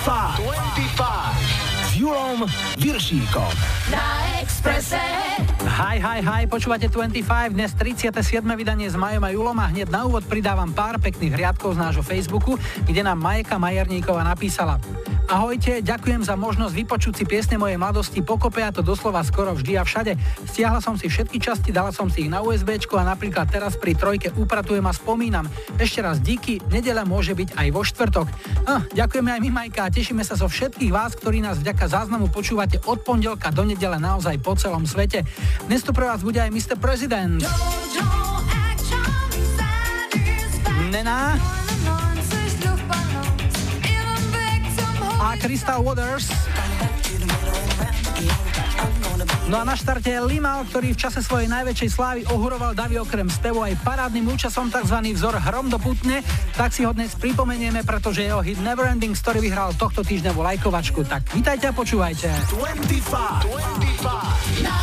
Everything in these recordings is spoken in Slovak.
25 s Julom Viršíkom. Na Expresse. Hi, hi, hi, počúvate 25, dnes 37. vydanie s Majom a Julom a hneď na úvod pridávam pár pekných riadkov z nášho Facebooku, kde nám Majka Majerníková napísala. Ahojte, ďakujem za možnosť vypočuť si piesne mojej mladosti pokope a to doslova skoro vždy a všade. Stiahla som si všetky časti, dala som si ich na USB a napríklad teraz pri trojke upratujem a spomínam. Ešte raz díky, nedela môže byť aj vo štvrtok. Ah, ďakujeme aj my Majka a tešíme sa zo všetkých vás, ktorí nás vďaka záznamu počúvate od pondelka do nedele naozaj po celom svete. Dnes tu pre vás bude aj Mr. President. Nena. A Crystal Waters. No a na štarte je Limal, ktorý v čase svojej najväčšej slávy ohuroval davy okrem spevu aj parádnym účasom tzv. vzor Hrom do putne, tak si ho dnes pripomenieme, pretože jeho hit Neverending Story vyhral tohto týždňovú lajkovačku. Tak vítajte a počúvajte. 25, 25 na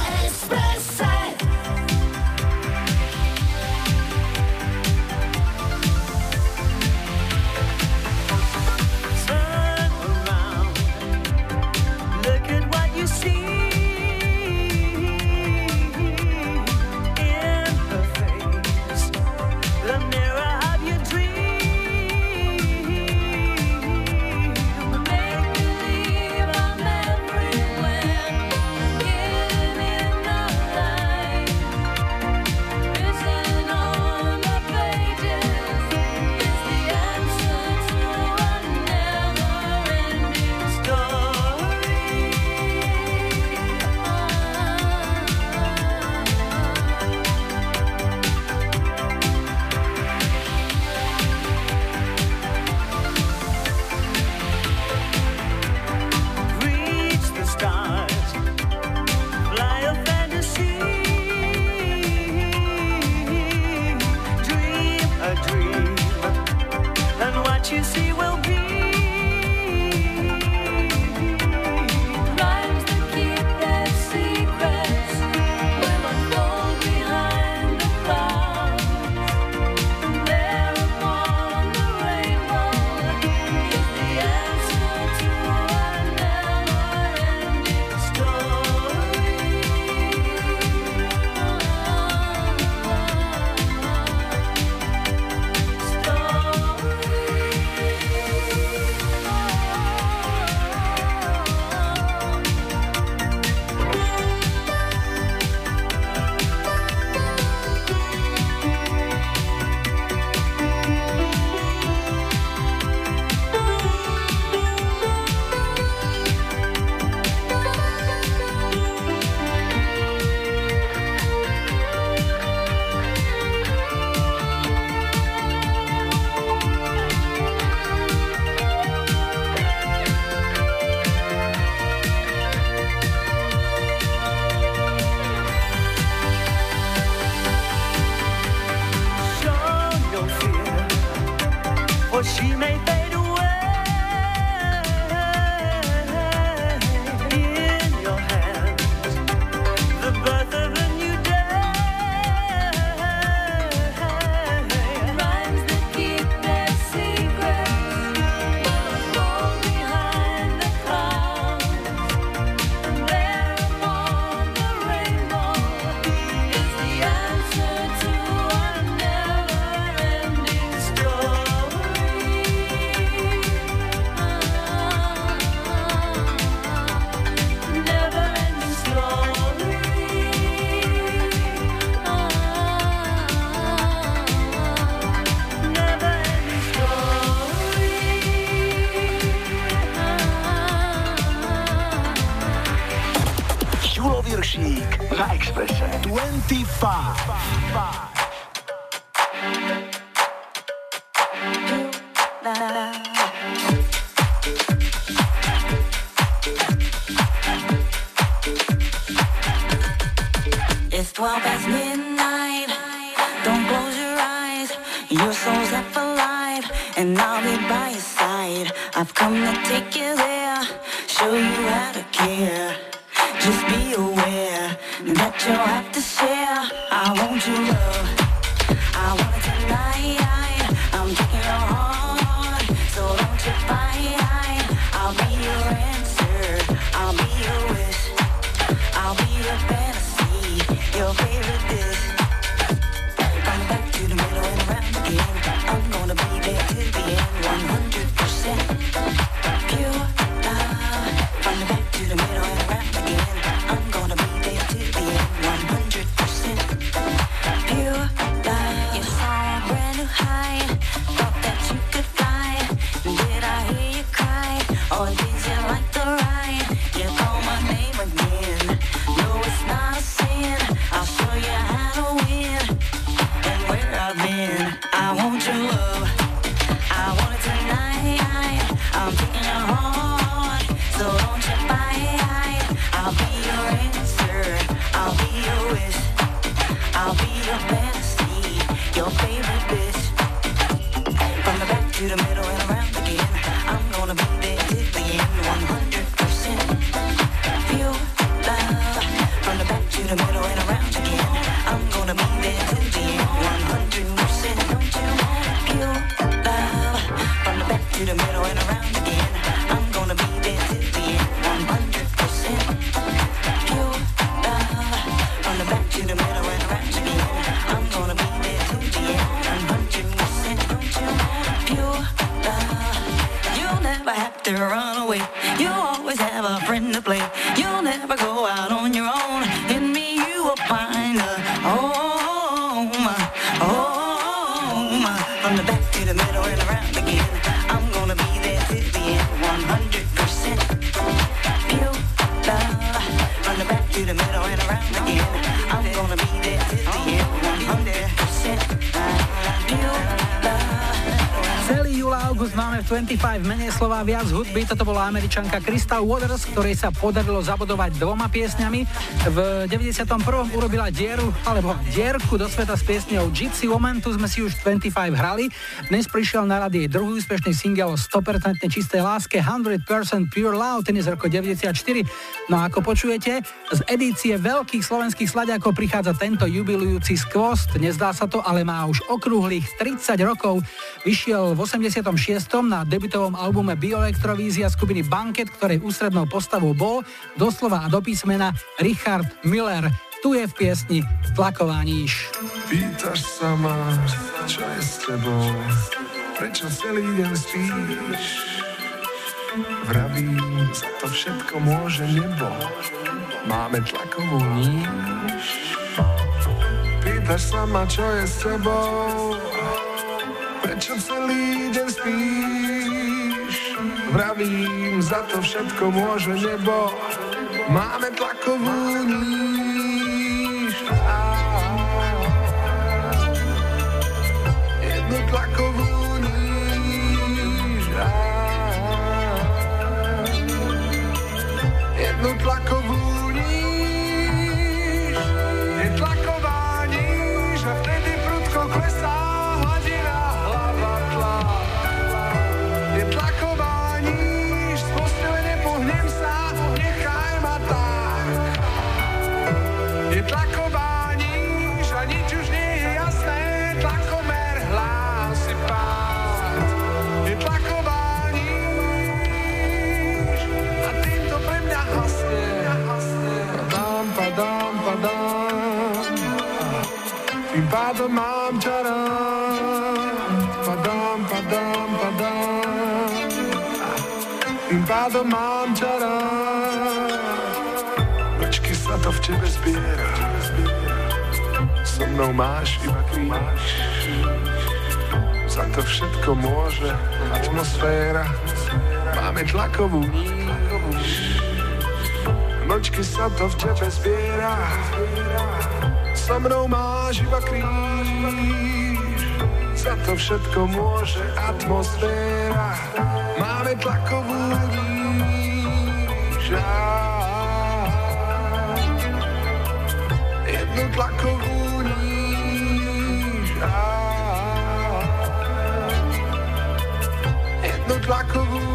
slova viac hudby. Toto bola američanka Crystal Waters, ktorej sa podarilo zabudovať dvoma piesňami. V 91. urobila dieru, alebo dierku do sveta s piesňou Gypsy Woman, tu sme si už 25 hrali. Dnes prišiel na rady jej druhý úspešný single o 100% čistej láske 100% Pure Love, ten je z roku 94. No a ako počujete, z edície veľkých slovenských sladiakov prichádza tento jubilujúci skvost. Nezdá sa to, ale má už okrúhlych 30 rokov. Vyšiel v 86. na debutovom albume Bioelektrovízia skupiny Banket, ktorej ústrednou postavou bol doslova a do písmena Richard Miller. Tu je v piesni Tlaková níž. Pýtaš sa ma, čo je s tebou, prečo celý deň spíš? Vravím, za to všetko môže nebo, máme tlakovú níž. Pýtaš sa ma, čo je s tebou, Prečo celý deň spíš? Vravím, za to všetko môže nebo. Máme tlakovú níž. Jednu tlakovú níž. Jednu tlakovú Padám, padám, padám. Tým pádom mám ťa rád. Mlčky sa to v tebe zbiera. So mnou máš iba kríž. Za to všetko môže atmosféra. Máme tlakovú níž. Mlčky sa to v tebe zbiera so mnou máš iba kríž. Za to všetko môže atmosféra. Máme tlakovú níž. Jednu tlakovú níž. Jednu tlakovú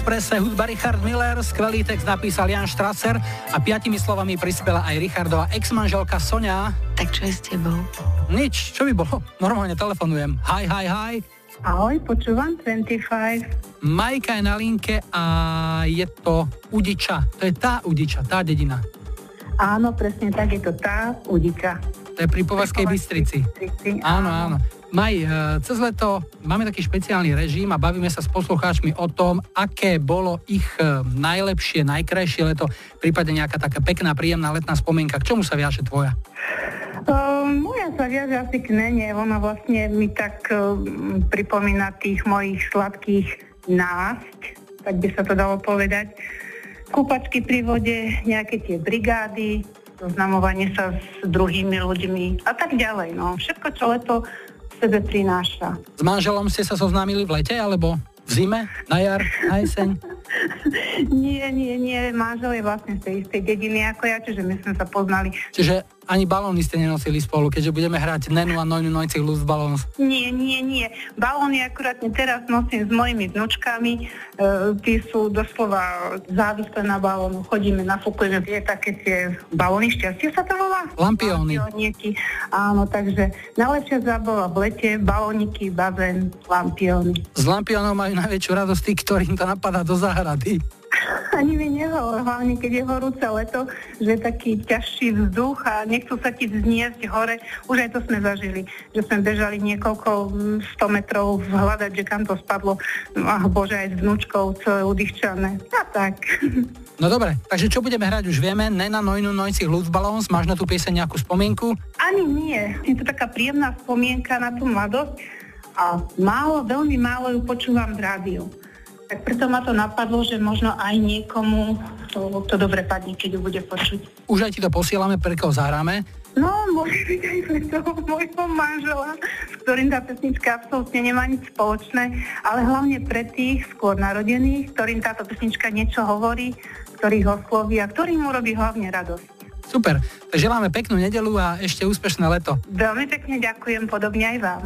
Expresse hudba Richard Miller, skvelý text napísal Jan Strasser a piatimi slovami prispela aj Richardova ex-manželka Sonia. Tak čo je s tebou? Nič, čo by bolo? Normálne telefonujem. Hi, hi, hi. Ahoj, počúvam 25. Majka je na linke a je to Udiča. To je tá Udiča, tá dedina. Áno, presne tak, je to tá Udiča. To je pri Povazkej Bystrici. Bystrici. Áno, áno. Maj, e, cez leto máme taký špeciálny režim a bavíme sa s poslucháčmi o tom, aké bolo ich e, najlepšie, najkrajšie leto, prípadne nejaká taká pekná, príjemná letná spomienka. K čomu sa viaže tvoja? Uh, moja sa viaže asi k nene. Ona vlastne mi tak uh, pripomína tých mojich sladkých násť, tak by sa to dalo povedať. Kúpačky pri vode, nejaké tie brigády, zoznamovanie sa s druhými ľuďmi a tak ďalej. No. Všetko, čo leto sebe prináša. S manželom ste sa zoznámili v lete alebo v zime, na jar, na jeseň? nie, nie, nie. Manžel je vlastne z tej istej dediny ako ja, čiže my sme sa poznali. Čiže ani balóny ste nenosili spolu, keďže budeme hrať Nenu a Nojnu Nojcich Luz Balóns. Nie, nie, nie. Balóny akurát teraz nosím s mojimi vnúčkami. E, tí sú doslova závislé na balónu. Chodíme, nafúkujeme tie také tie balóny šťastie sa to volá? Lampióny. Áno, takže najlepšia zábava v lete, balóniky, bazén, lampióny. Z lampiónov majú najväčšiu radosť tí, ktorým to napadá do záhrady. Ani mi nehovor, hlavne keď je horúce leto, že je taký ťažší vzduch a nechcú sa ti vzniesť hore. Už aj to sme zažili, že sme bežali niekoľko 100 mm, metrov hľadať, že kam to spadlo. Ach bože, aj s vnúčkou celé udýchčané. A tak. No dobre, takže čo budeme hrať už vieme. Nena Nojnu Nojcich Luftballons, máš na tú pieseň nejakú spomienku? Ani nie. Je to taká príjemná spomienka na tú mladosť a málo, veľmi málo ju počúvam v rádiu. Tak preto ma to napadlo, že možno aj niekomu to, to dobre padne, keď ju bude počuť. Už aj ti to posielame, pre koho zahráme. No, môže byť aj pre toho môjho manžela, s ktorým tá pesnička absolútne nemá nič spoločné, ale hlavne pre tých skôr narodených, ktorým táto pesnička niečo hovorí, ktorých osloví a ktorým urobí hlavne radosť. Super, tak želáme peknú nedelu a ešte úspešné leto. Veľmi pekne ďakujem, podobne aj vám.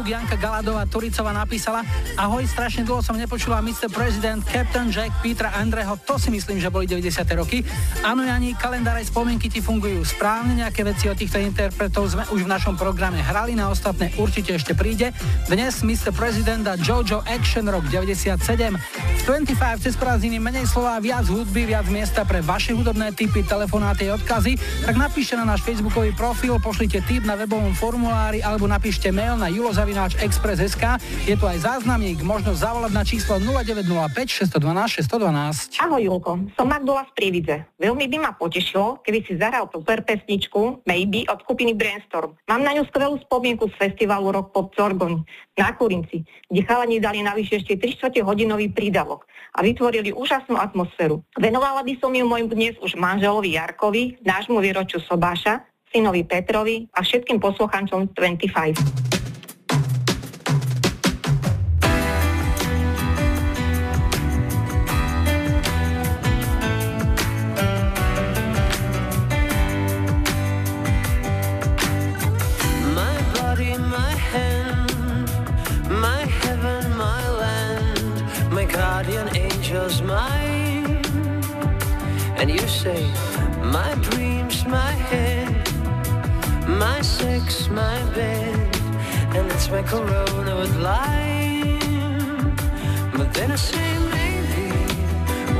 Facebook. Janka Galadová Turicová napísala Ahoj, strašne dlho som nepočula Mr. President, Captain Jack, Petra Andreho, to si myslím, že boli 90. roky. Áno, Jani, aj spomienky ti fungujú správne, nejaké veci od týchto interpretov sme už v našom programe hrali, na ostatné určite ešte príde. Dnes Mr. President a Jojo Action Rock 97. 25 cez prázdniny menej slova, viac hudby, viac miesta pre vaše hudobné typy, telefonáty a odkazy, tak napíšte na náš facebookový profil, pošlite tip na webovom formulári alebo napíšte mail na julozavináč.express.sk. Je tu aj záznamník, možnosť zavolať na číslo 0905 612 612. Ahoj Julko, som Magdula z Prievidze. Veľmi by ma potešilo, keby si zahral super pesničku Maybe od skupiny Brainstorm. Mám na ňu skvelú spomienku z festivalu Rock Pop Zorgon na Kurinci, kde chalani dali navyše ešte 3 hodinový prídavok a vytvorili úžasnú atmosféru. Venovala by som ju môjmu dnes už manželovi Jarkovi, nášmu výroču Sobáša, synovi Petrovi a všetkým poslucháčom 25. And you say, my dreams, my head, my sex, my bed, and it's my corona with lime. But then I say, maybe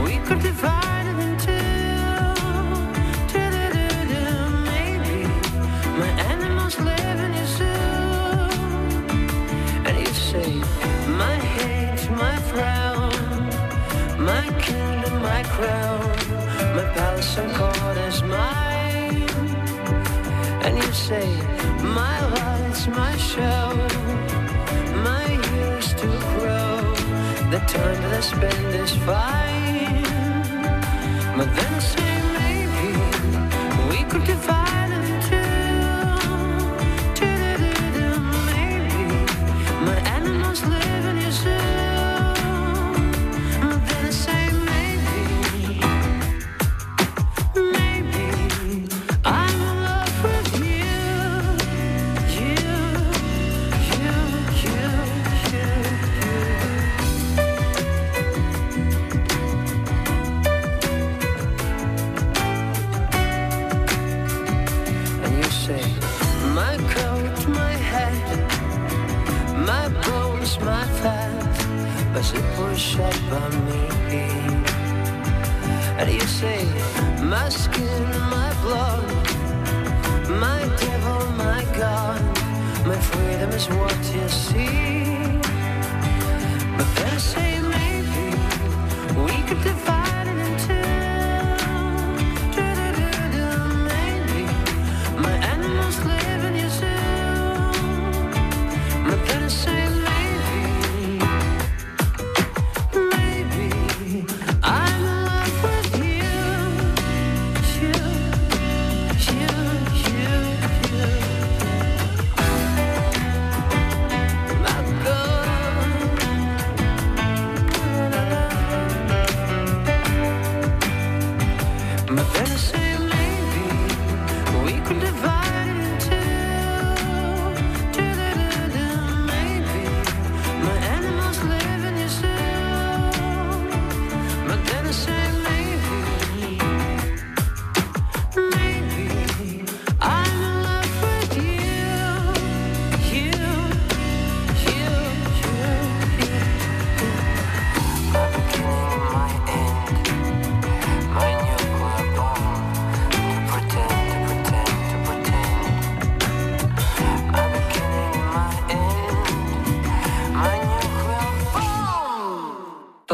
we could divide it in two. Maybe my animals live in your zoo. And you say, my hate, my frown, my kingdom, my crown my palace and court is mine. And you say, my lights, my show, my years to grow. The time that spend is fine. But then I say,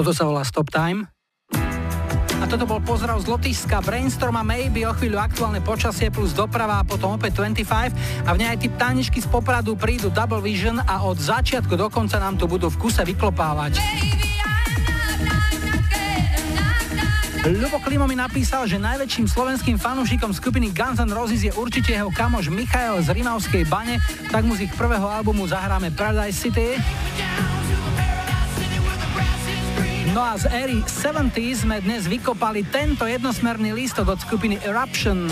Toto sa volá Stop Time. A toto bol pozdrav z Lotyšska, Brainstorm a Maybe, o chvíľu aktuálne počasie plus doprava a potom opäť 25 a v nej aj typ táničky z Popradu prídu Double Vision a od začiatku do konca nám to budú v kuse vyklopávať. Ľubo Klimo mi napísal, že najväčším slovenským fanúšikom skupiny Guns N' Roses je určite jeho kamoš Michael z Rimavskej bane, tak mu z ich prvého albumu zahráme Paradise City. No a z éry 70 sme dnes vykopali tento jednosmerný lístok od skupiny Eruption.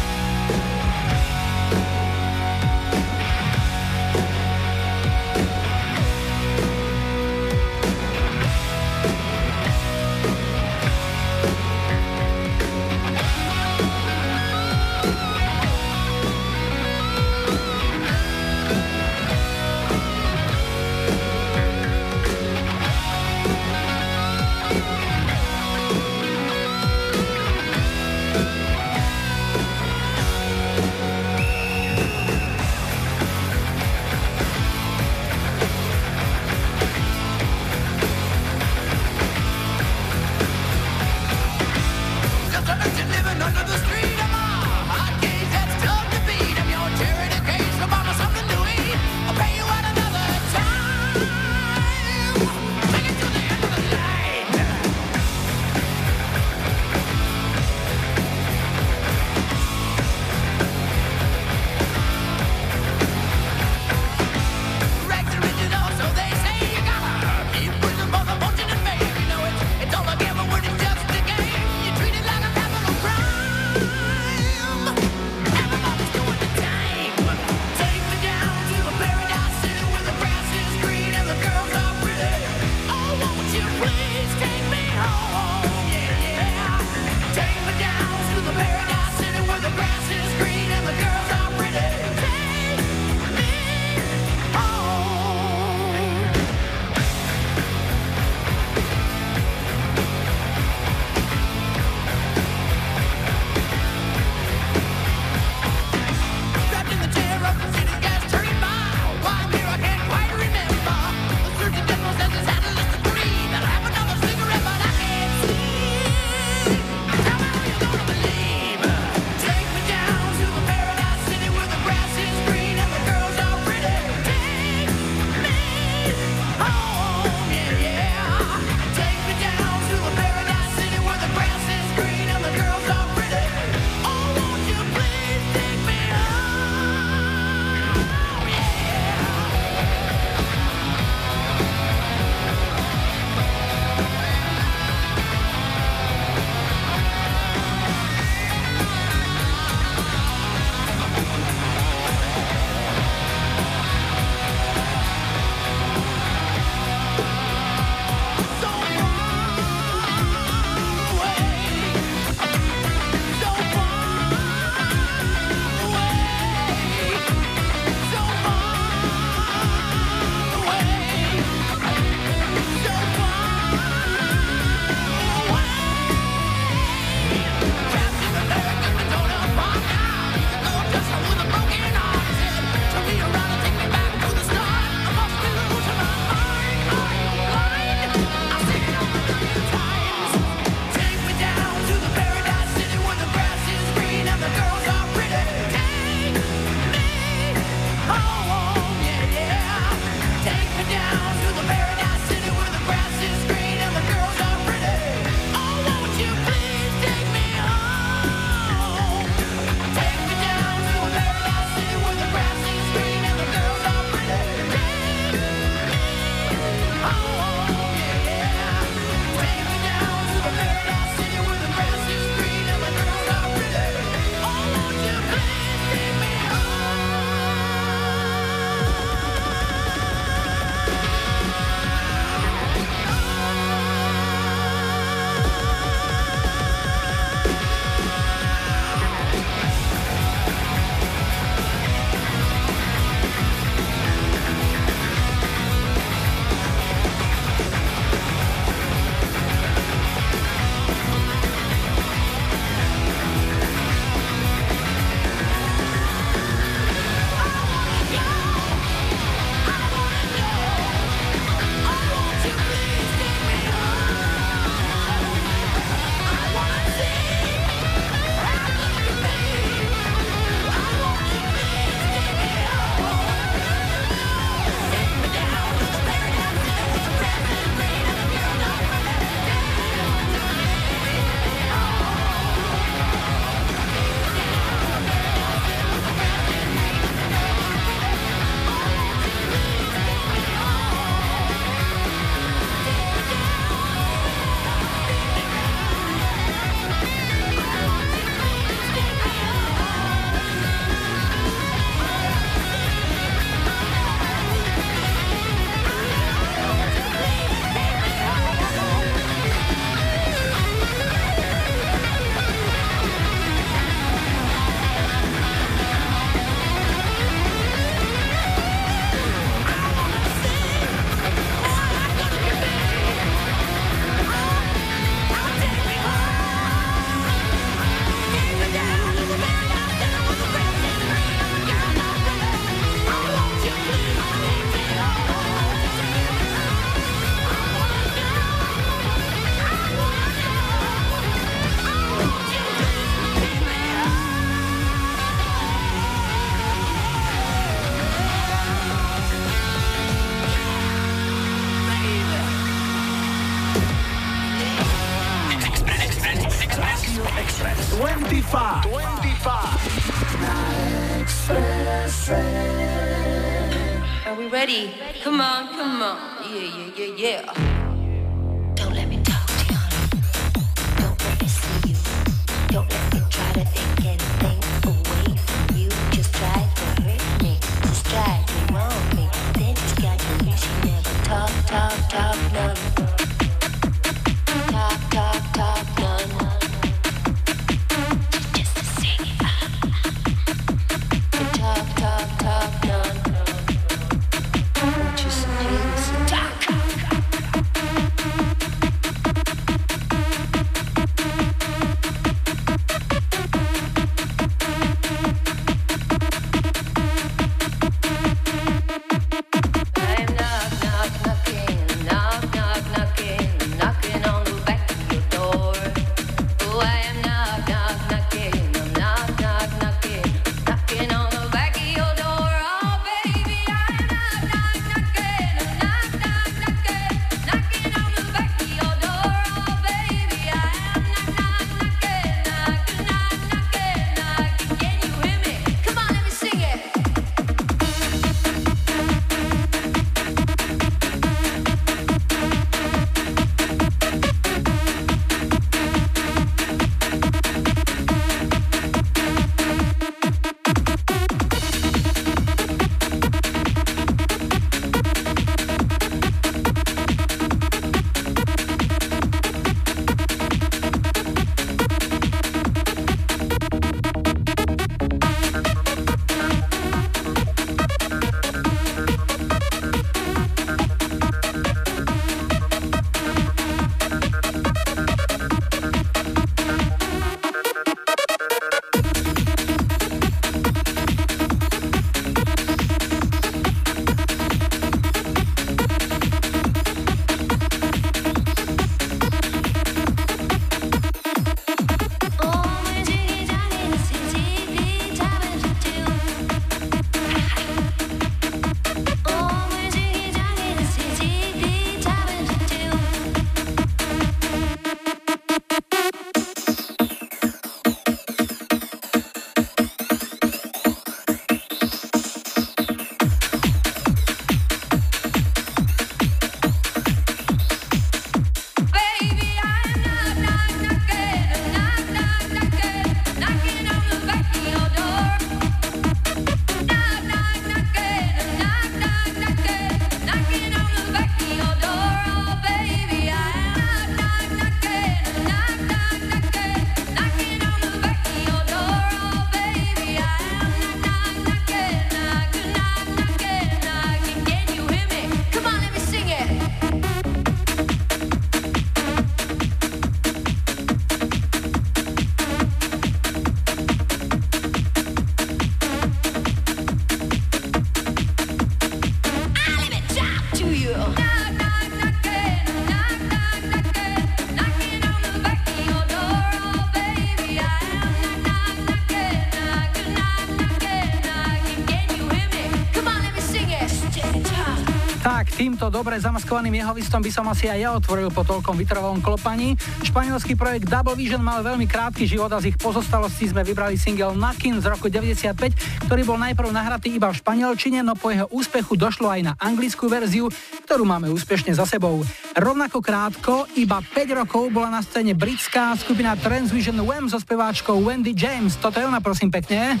Tak, týmto dobre zamaskovaným jehovistom by som asi aj ja otvoril po toľkom vytrvalom klopaní. Španielský projekt Double Vision mal veľmi krátky život a z ich pozostalostí sme vybrali single Nakin z roku 95, ktorý bol najprv nahratý iba v španielčine, no po jeho úspechu došlo aj na anglickú verziu, ktorú máme úspešne za sebou. Rovnako krátko, iba 5 rokov bola na scéne britská skupina Transvision Wham so speváčkou Wendy James. Toto je ona, prosím pekne.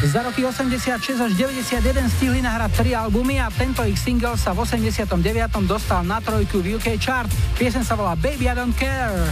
Za roky 86 až 91 stihli nahrať tri albumy a tento ich single sa v 89. dostal na trojku v UK chart. Piesen sa volá Baby I Don't Care.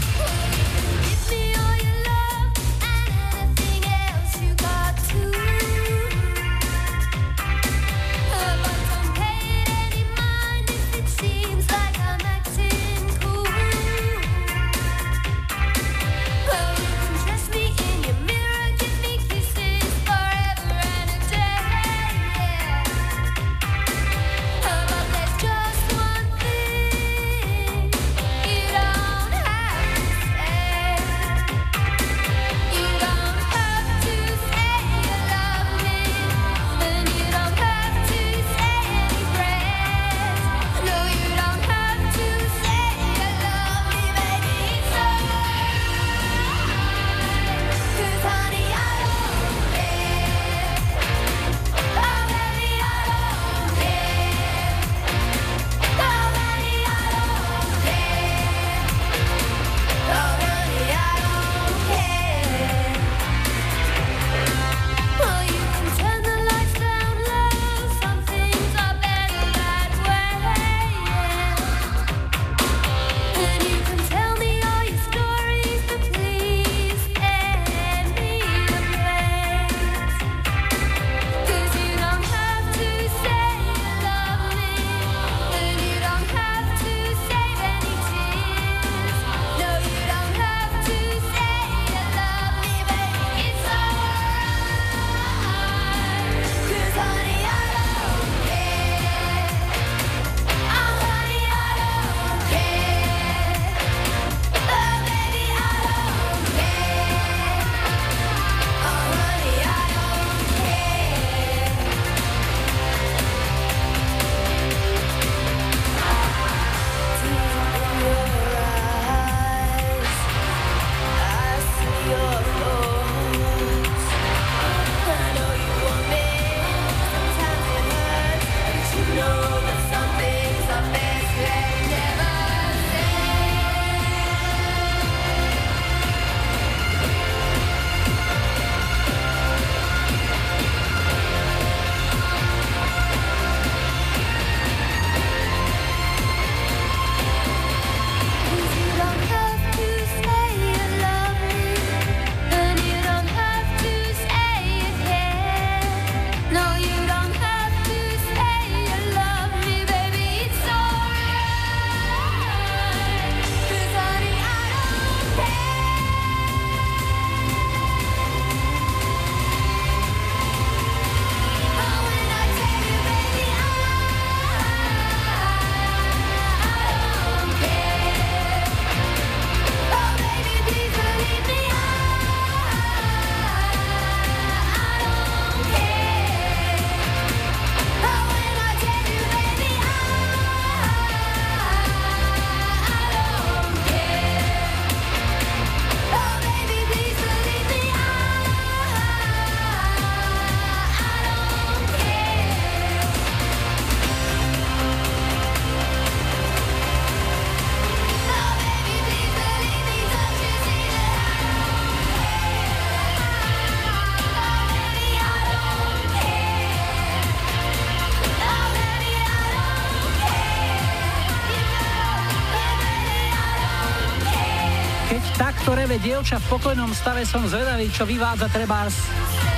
Dievča v pokojnom stave som zvedavý, čo vyvádza treba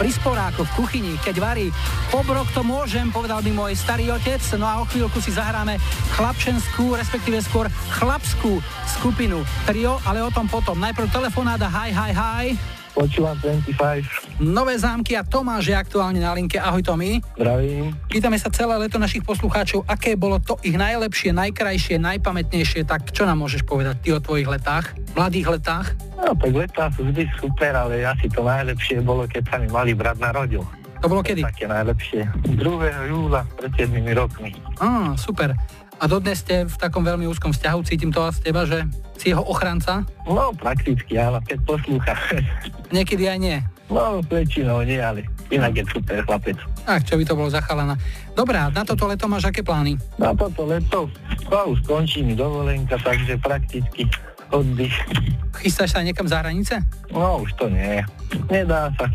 pri sporáku v kuchyni, keď varí. Pobrok to môžem, povedal mi môj starý otec, no a o chvíľku si zahráme chlapčenskú, respektíve skôr chlapskú skupinu Trio, ale o tom potom. Najprv telefonáda Hi, hi, hi. Počúvam 25. Nové zámky a Tomáš je aktuálne na linke. Ahoj Tomi. Zdravím. Pýtame sa celé leto našich poslucháčov, aké bolo to ich najlepšie, najkrajšie, najpamätnejšie, tak čo nám môžeš povedať ty o tvojich letách, mladých letách? No tak letá sú vždy super, ale asi to najlepšie bolo, keď sa mi mali brat narodil. To bolo kedy? Také najlepšie. 2. júla pred 7 rokmi. Á, super. A dodnes ste v takom veľmi úzkom vzťahu, cítim to z teba, že si jeho ochranca? No, prakticky, áno, keď poslúcha. Niekedy aj nie. No, väčšinou nie, ale inak je super chlapec. Ach, čo by to bolo za chalana. Dobrá, na toto leto máš aké plány? Na toto leto, no už končí mi dovolenka, takže prakticky oddych. Chystáš sa niekam za hranice? No, už to nie. Nedá sa.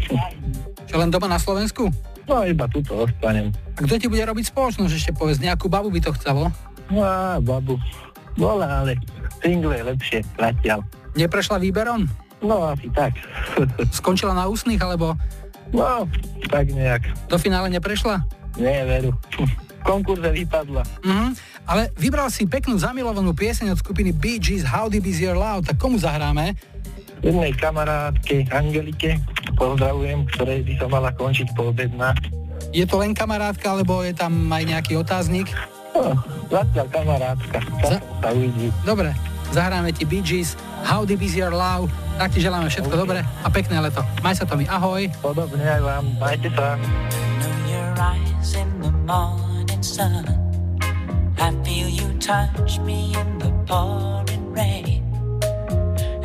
Čo len doma na Slovensku? No, iba tuto ostanem. A kto ti bude robiť spoločnosť ešte povedz? Nejakú babu by to chcelo? No babu. Bola, ale single je lepšie, zatiaľ. Neprešla výberom? No, asi tak. Skončila na ústnych, alebo No, tak nejak. do finále neprešla? Nie, veru. V konkurze vypadla. Mhm. Ale vybral si peknú zamilovanú pieseň od skupiny Bee Gees How Deep Is Your Love, tak komu zahráme? Jednej kamarátke Angelike pozdravujem, ktorej by som mala končiť poobedná. Je to len kamarátka, alebo je tam aj nejaký otáznik? No, zatiaľ kamarátka. Za- sa uvidí. Dobre, zahráme ti Bee Gees How Deep Is Your Love, tak ti želáme všetko dobré a pekné leto. Maj sa to mi, ahoj. Podobne aj vám. Majte sa. I feel you touch me in the pouring rain.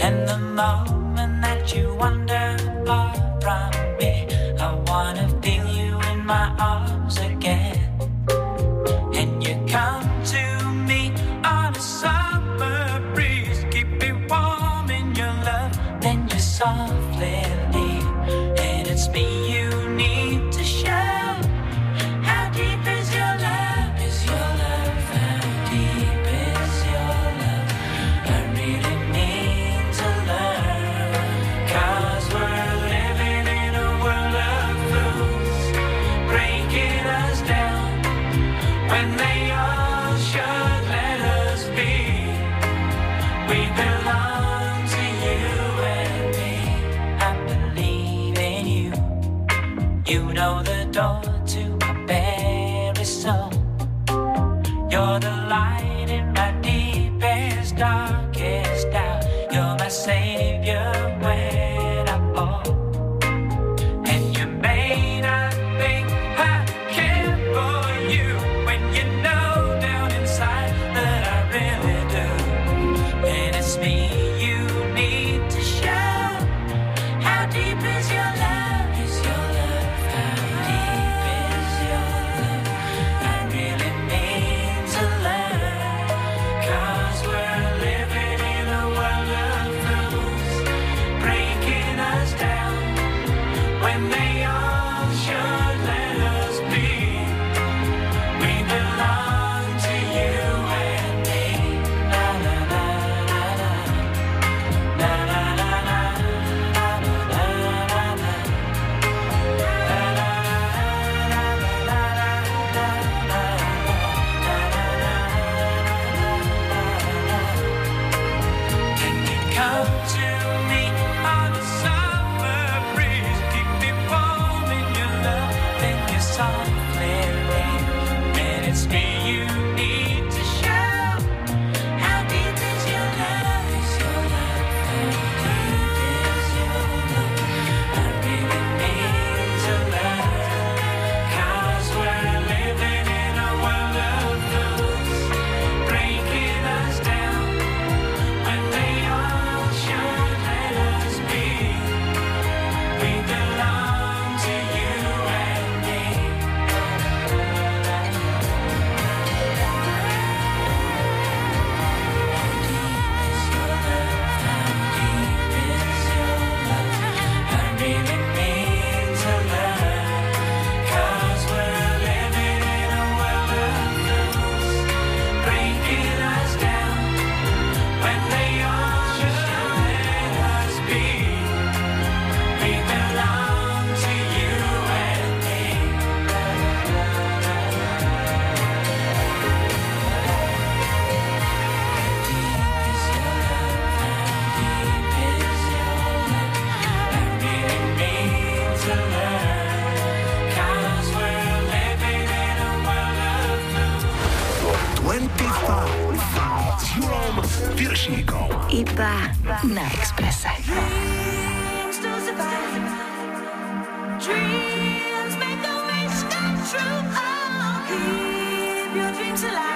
And the moment that you wander far from me, I wanna feel you in my arms again. Softly I'll oh, keep your dreams alive.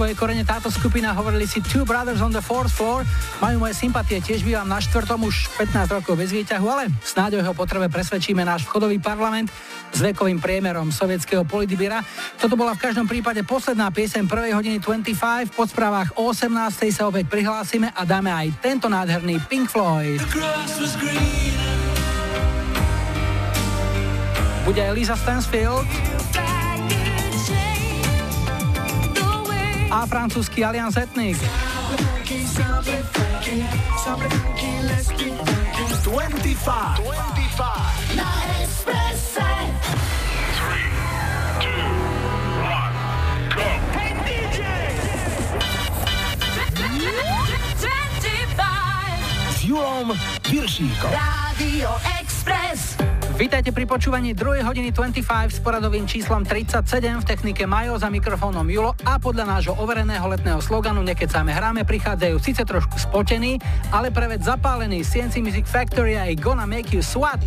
svoje korene táto skupina, hovorili si Two Brothers on the Fourth Floor, majú moje sympatie, tiež bývam na štvrtom už 15 rokov bez výťahu, ale snáď o jeho potrebe presvedčíme náš vchodový parlament s vekovým priemerom sovietského politbíra. Toto bola v každom prípade posledná piesem prvej hodiny 25, po správach o 18. sa opäť prihlásime a dáme aj tento nádherný Pink Floyd. Bude Eliza Stansfield, a francúzsky Allianz Ethnic. Julom Viršíkom. Rádio Express. Vítajte pri počúvaní 2. hodiny 25 s poradovým číslom 37 v technike Majo za mikrofónom Julo a podľa nášho overeného letného sloganu Nekecáme hráme prichádzajú síce trošku spotení, ale prevec zapálený CNC Music Factory aj Gonna Make You Swat.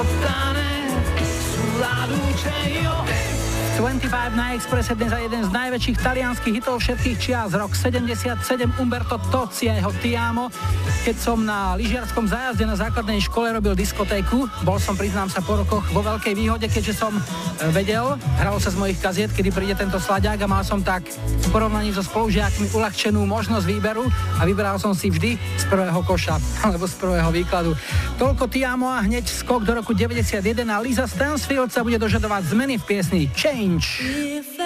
I'm done. 25 na Expresse dnes za jeden z najväčších talianských hitov všetkých čias. Rok 77 Umberto Tozzi a jeho Tiamo. Keď som na lyžiarskom zájazde na základnej škole robil diskotéku, bol som, priznám sa, po rokoch vo veľkej výhode, keďže som e, vedel, hral sa z mojich kaziet, kedy príde tento slaďák a mal som tak v porovnaní so spolužiakmi uľahčenú možnosť výberu a vybral som si vždy z prvého koša alebo z prvého výkladu. Toľko Tiamo a hneď skok do roku 91 a Lisa Stansfield sa bude dožadovať zmeny v piesni Change 5.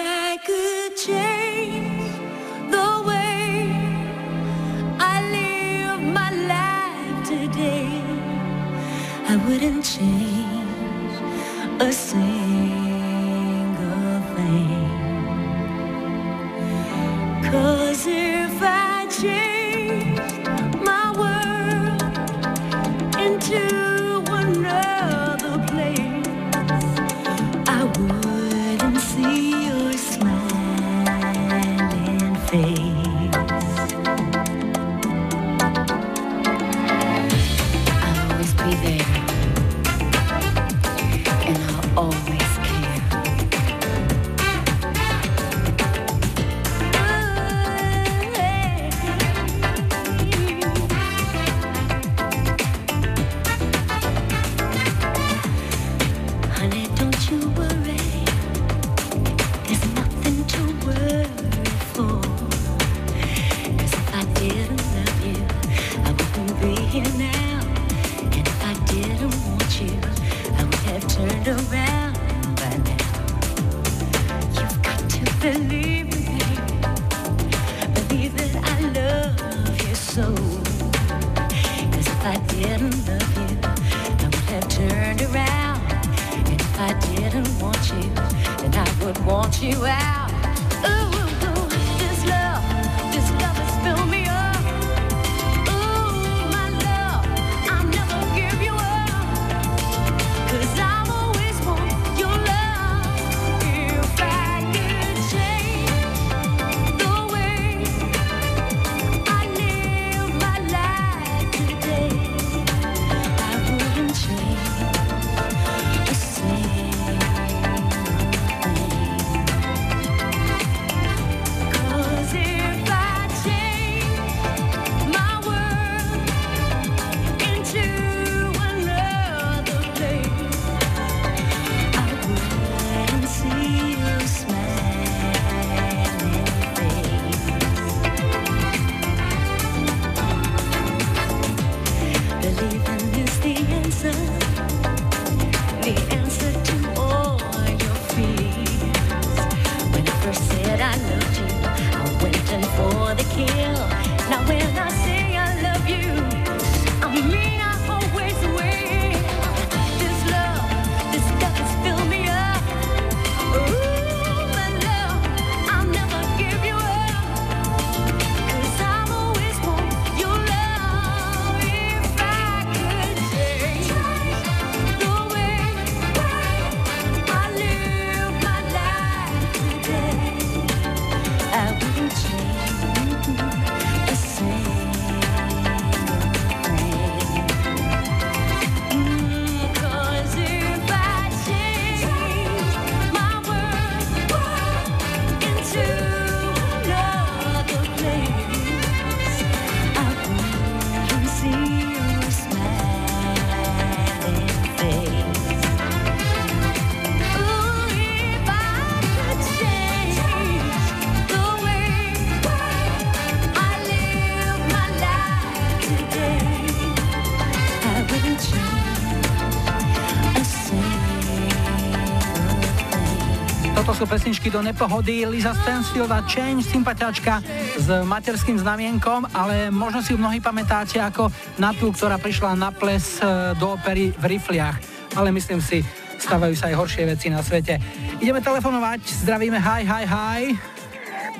sú pesničky do nepohody Lisa Stansfield a Change, sympatiačka s materským znamienkom, ale možno si ju mnohí pamätáte ako na tú, ktorá prišla na ples e, do opery v rifliach. Ale myslím si, stávajú sa aj horšie veci na svete. Ideme telefonovať, zdravíme, hi, hi, hi.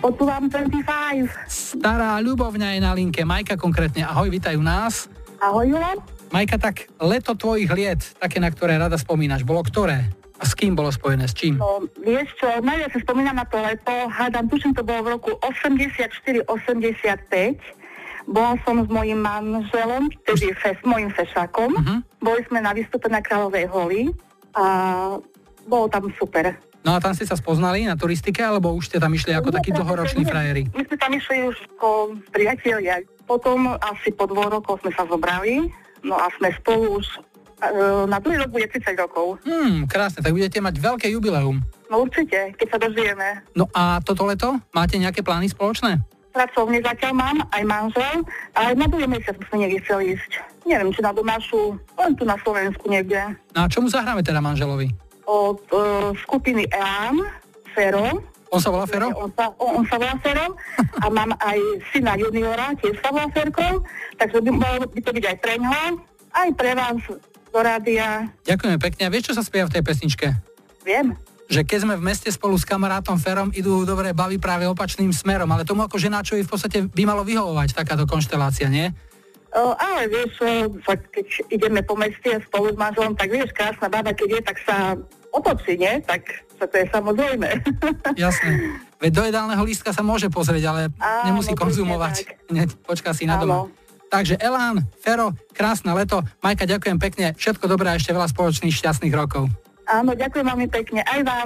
Počúvam 25. Stará ľubovňa je na linke, Majka konkrétne. Ahoj, vítajú nás. Ahoj, Julo. Majka, tak leto tvojich liet, také, na ktoré rada spomínaš, bolo ktoré? A s kým bolo spojené? S čím? No, vieš čo, najviac si spomínam na to leto, hádam, tuším, to bolo v roku 84-85. Bola som s mojím manželom, tedy fes, mojim fešákom. Uh-huh. Boli sme na výstupe na Kráľovej holi a bolo tam super. No a tam ste sa spoznali na turistike, alebo už ste tam išli ako takí dlhoroční frajeri? My sme tam išli už ako priatelia. Potom asi po dvoch rokoch sme sa zobrali, no a sme spolu už e, na druhý rok bude 30 rokov. Hmm, krásne, tak budete mať veľké jubileum. No určite, keď sa dožijeme. No a toto leto máte nejaké plány spoločné? Pracovne zatiaľ mám, aj manžel, a aj na druhý mesiac by sme niekde chceli ísť. Neviem, či na domášu, len tu na Slovensku niekde. No a čomu zahráme teda manželovi? Od e, skupiny EAN, Fero. On sa volá Fero? On sa, on, on sa volá Fero. a mám aj syna juniora, tiež sa volá Ferko. Takže by mohlo by to byť aj pre ňoho, aj pre vás do rádia. Ďakujeme pekne. A vieš, čo sa spieva v tej pesničke? Viem. Že keď sme v meste spolu s kamarátom Ferom, idú dobre baví práve opačným smerom, ale tomu ako ženáčovi v podstate by malo vyhovovať takáto konštelácia, nie? O, ale vieš, fakt, keď ideme po meste spolu s manželom, tak vieš, krásna baba, keď je, tak sa otočí, nie? Tak sa to je samozrejme. Jasné. Veď do jedálneho lístka sa môže pozrieť, ale Áno, nemusí konzumovať. Hneď počká si na doma. Takže Elán, Fero, krásne leto. Majka, ďakujem pekne. Všetko dobré a ešte veľa spoločných šťastných rokov. Áno, ďakujem veľmi pekne. Aj vám.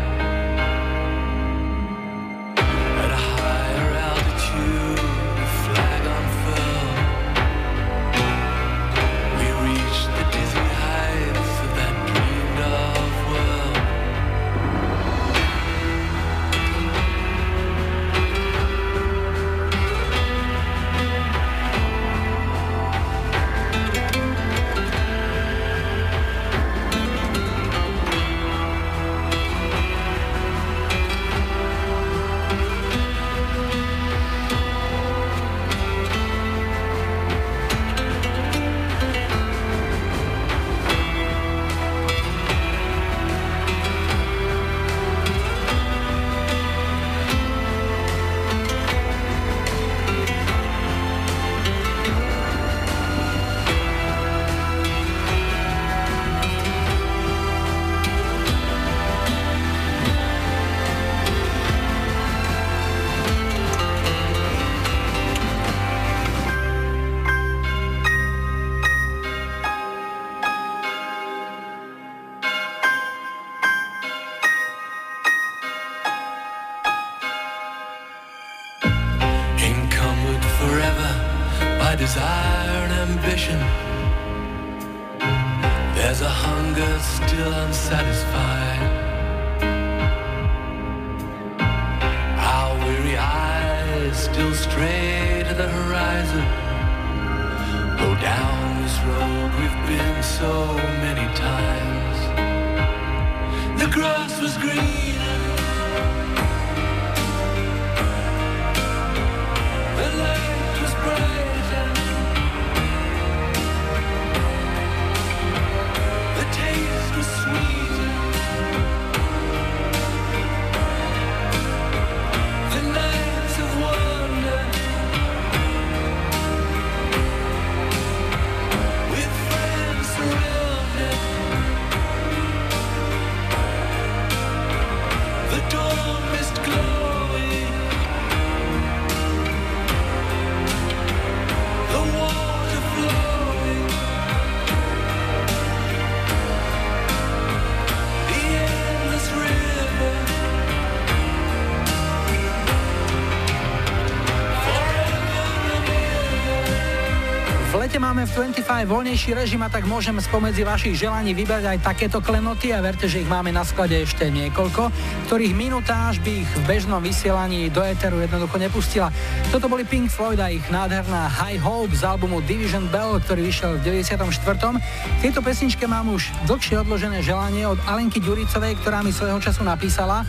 Máme v 25 voľnejší režim a tak môžem spomedzi vašich želaní vybrať aj takéto klenoty a verte, že ich máme na sklade ešte niekoľko, ktorých minutáž by ich v bežnom vysielaní do éteru jednoducho nepustila. Toto boli Pink Floyd a ich nádherná High Hope z albumu Division Bell, ktorý vyšiel v 94. V tejto pesničke mám už dlhšie odložené želanie od Alenky Ďuricovej, ktorá mi svojho času napísala.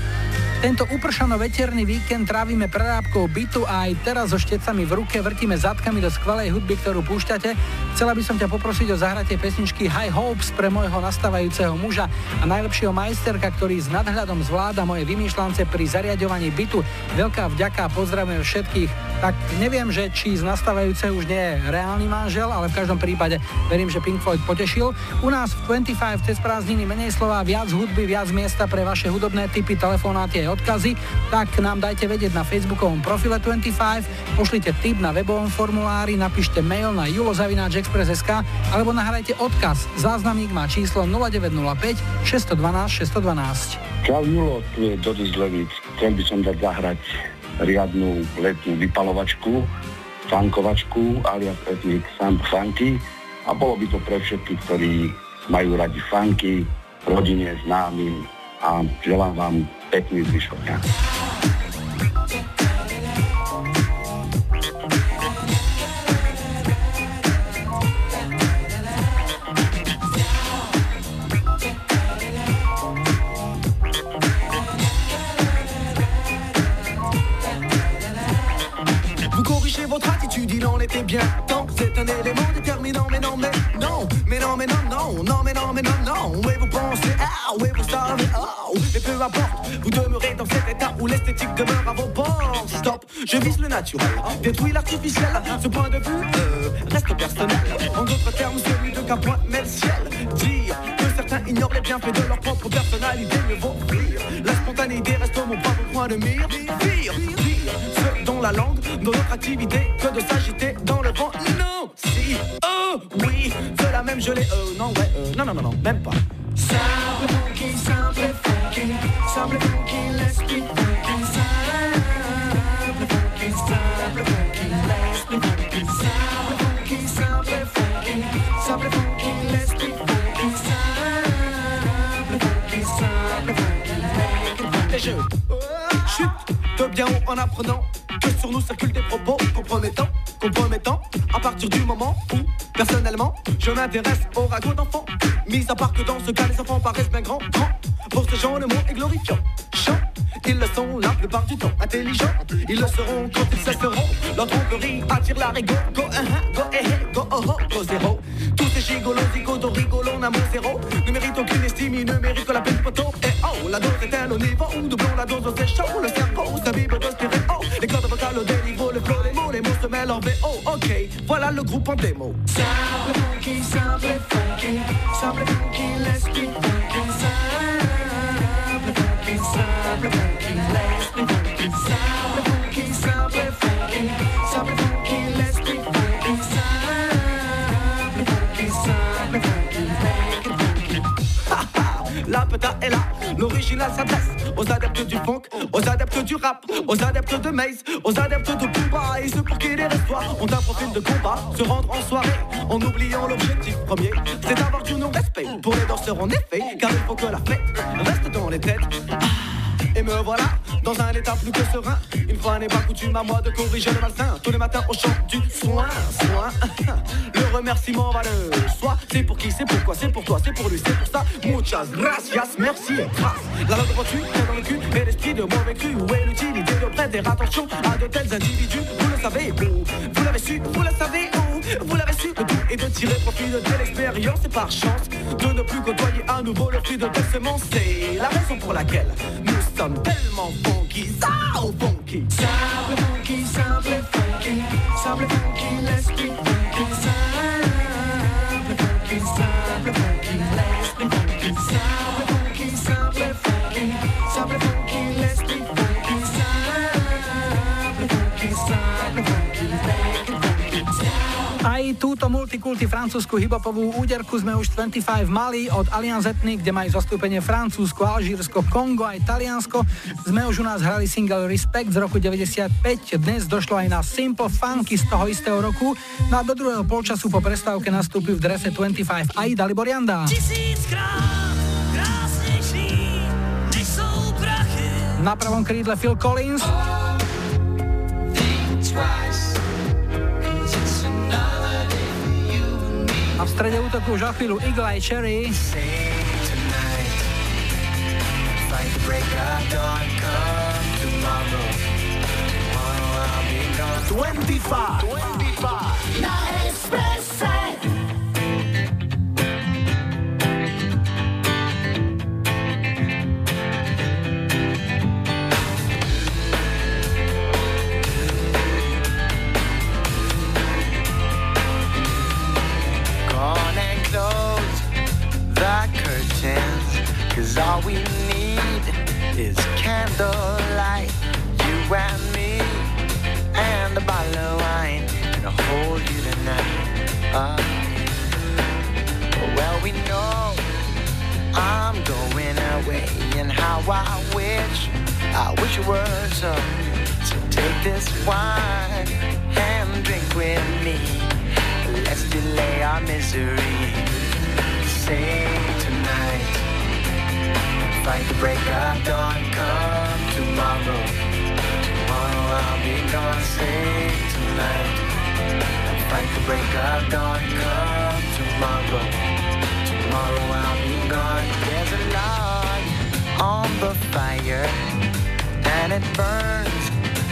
Tento upršano-veterný víkend trávime prerábkou bytu a aj teraz so štecami v ruke vrtíme zadkami do skvelej hudby, ktorú púšťate. Chcela by som ťa poprosiť o zahratie pesničky High Hopes pre môjho nastávajúceho muža a najlepšieho majsterka, ktorý s nadhľadom zvláda moje vymýšľance pri zariadovaní bytu. Veľká vďaka a pozdravujem všetkých. Tak neviem, že či z nastávajúceho už nie je reálny manžel, ale v každom prípade verím, že Pink Floyd potešil. U nás v 25 cez prázdniny menej slova, viac hudby, viac miesta pre vaše hudobné typy, telefonáty odkazy, tak nám dajte vedieť na facebookovom profile 25, pošlite tip na webovom formulári, napíšte mail na julozavináčexpress.sk alebo nahrajte odkaz. Záznamník má číslo 0905 612 612. Čau Julo, tu je Doris Levic. Chcel by som dať zahrať riadnu letnú vypalovačku, funkovačku alias etnik Sam Funky a bolo by to pre všetkých, ktorí majú radi funky, rodine, známym a želám vám pekný zvyšok. En était bien temps. C'est un élément déterminant, mais non, mais non, mais non, mais non, non, non, mais non, mais non, non. Oui, vous pensez, ah, oui, vous savez, oh, mais peu importe, vous demeurez dans cet état où l'esthétique demeure à vos portes. Stop, je vise le naturel, détruis l'artificiel. Ce point de vue euh, reste personnel. En d'autres termes, celui de qu'un point met le ciel. Dire que certains ignorent les bienfaits de leur propre personnalité, mieux vaut rire. La spontanéité reste mon point de mire. Pire, pire, la langue, dans notre activité, que de s'agiter dans le vent. Non, si, oh, oui, cela même je l'ai, euh, non, ouais, euh, non, non, non, non, même pas. Simple funky, simple funky, simple funky, let's be funky, simple funky, simple funky, let's be funky, simple funky, simple funky, simple funky, let's be funky, simple funky, simple funky, make it funky. De bien haut en apprenant que sur nous circulent des propos compromettants, compromettants, à partir du moment où, personnellement, je m'intéresse au ragot d'enfants. Mis à part que dans ce cas, les enfants paraissent bien grands, grands. Pour ces gens, le mot est glorifiant. Chant, ils le sont la plupart du temps. Intelligents, ils le seront quand ils cesseront. Leur tromperie attire la rigo. Go, un, un, go, eh, eh, go, oh, oh, go, zéro. Tous ces gigolos, zigotos, rigolos, n'amour zéro. Ne méritent aucune estime, ils ne méritent que la peine poteau. Et oh, la dose est-elle au niveau doublons la dose, c'est chaud. Le cerveau, sa bible de stéréo. Les cordes vocales au déniveau, le flow, les mots, les mots se mêlent en VO. Ok, voilà le groupe en démo. Simple funky, simple funky, simple funky, let's be funky. Simple funky, simple La peta est là, l'original s'adresse aux adeptes du funk, aux adeptes du rap, aux adeptes de Maze, aux adeptes de Booba et ceux pour qui les restoirs ont un profil de combat, se rendre en soirée en oubliant l'objectif premier, c'est d'avoir du non-respect pour les danseurs en effet, car il faut que la fête reste dans les têtes. Et me voilà dans un état plus que serein. Une fois n'est pas coutume à moi de corriger le malsain. Tous les matins au chant du soin, soin. Le remerciement va le soi. C'est pour qui, c'est pourquoi, c'est pour toi, c'est pour lui, c'est pour ça. Muchas gracias, merci et grâce. La langue reçue, est dans le cul, et l'esprit de mauvais cru. Où est l'utilité de prêter attention à de tels individus? Vous le savez, vous, l'avez su, vous le savez, où? Vous l'avez su. Est de tirer profit de telle expérience et par chance de ne plus côtoyer à nouveau le fruit de telle semence. C'est la raison pour laquelle sommes tellement funky, so funky. Simple funky, simple funky, simple funky, let's be funky. Simple funky, simple funky, let's be funky, simple funky, simple funky, Túto multikulty francúzsku hibopovú úderku sme už 25 mali od Allianz Ethnic, kde majú zastúpenie Francúzsko, Alžírsko, Kongo aj Taliansko. Sme už u nás hrali single Respect z roku 95, dnes došlo aj na Simple Funky z toho istého roku. No a do druhého polčasu po prestávke nastúpil v drese 25 aj Dalibor Janda. Na pravom krídle Phil Collins. A v strede útoku už o chvíľu Eagle Eye Cherry. Twenty-five. Twenty-five. Cause all we need is candlelight. You and me, and a bottle of wine. And I'll hold you tonight. Ah. well, we know I'm going away. And how I wish, I wish it were so. So take this wine and drink with me. Let's delay our misery. Say fight the break of dawn. Come tomorrow, tomorrow I'll be gone. Say tonight, fight the break of dawn. Come tomorrow, tomorrow I'll be gone. There's a log on the fire, and it burns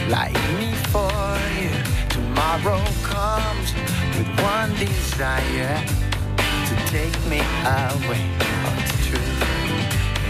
like me for you. Tomorrow comes with one desire to take me away. Oh, it's true.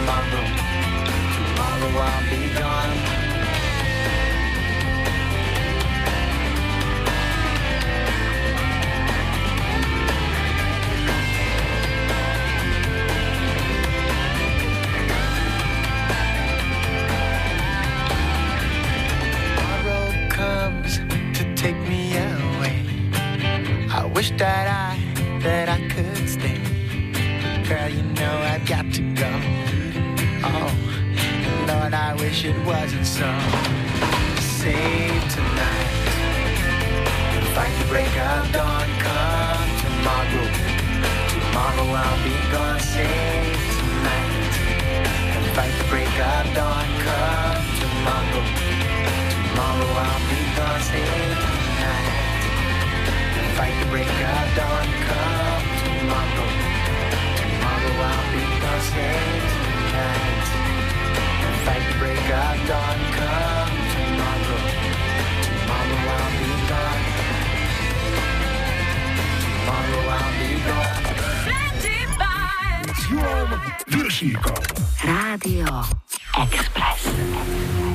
tomorrow Tomorrow I'll be gone Tomorrow comes to take me away I wish that I, that I could stay. Girl, you know I've got to I wish it wasn't so. Save tonight. Fight the break of dawn. Come tomorrow. Tomorrow I'll be gone. Save tonight. And fight the break of dawn. Come tomorrow. Tomorrow I'll be gone. Save tonight fight the break of dawn. Come tomorrow. Tomorrow I'll be gone. Stay tonight. And fight the break of dawn. Come tomorrow. Tomorrow I'll be gone. Tomorrow I'll be gone. S Julom Viršíkom. Rádio Express.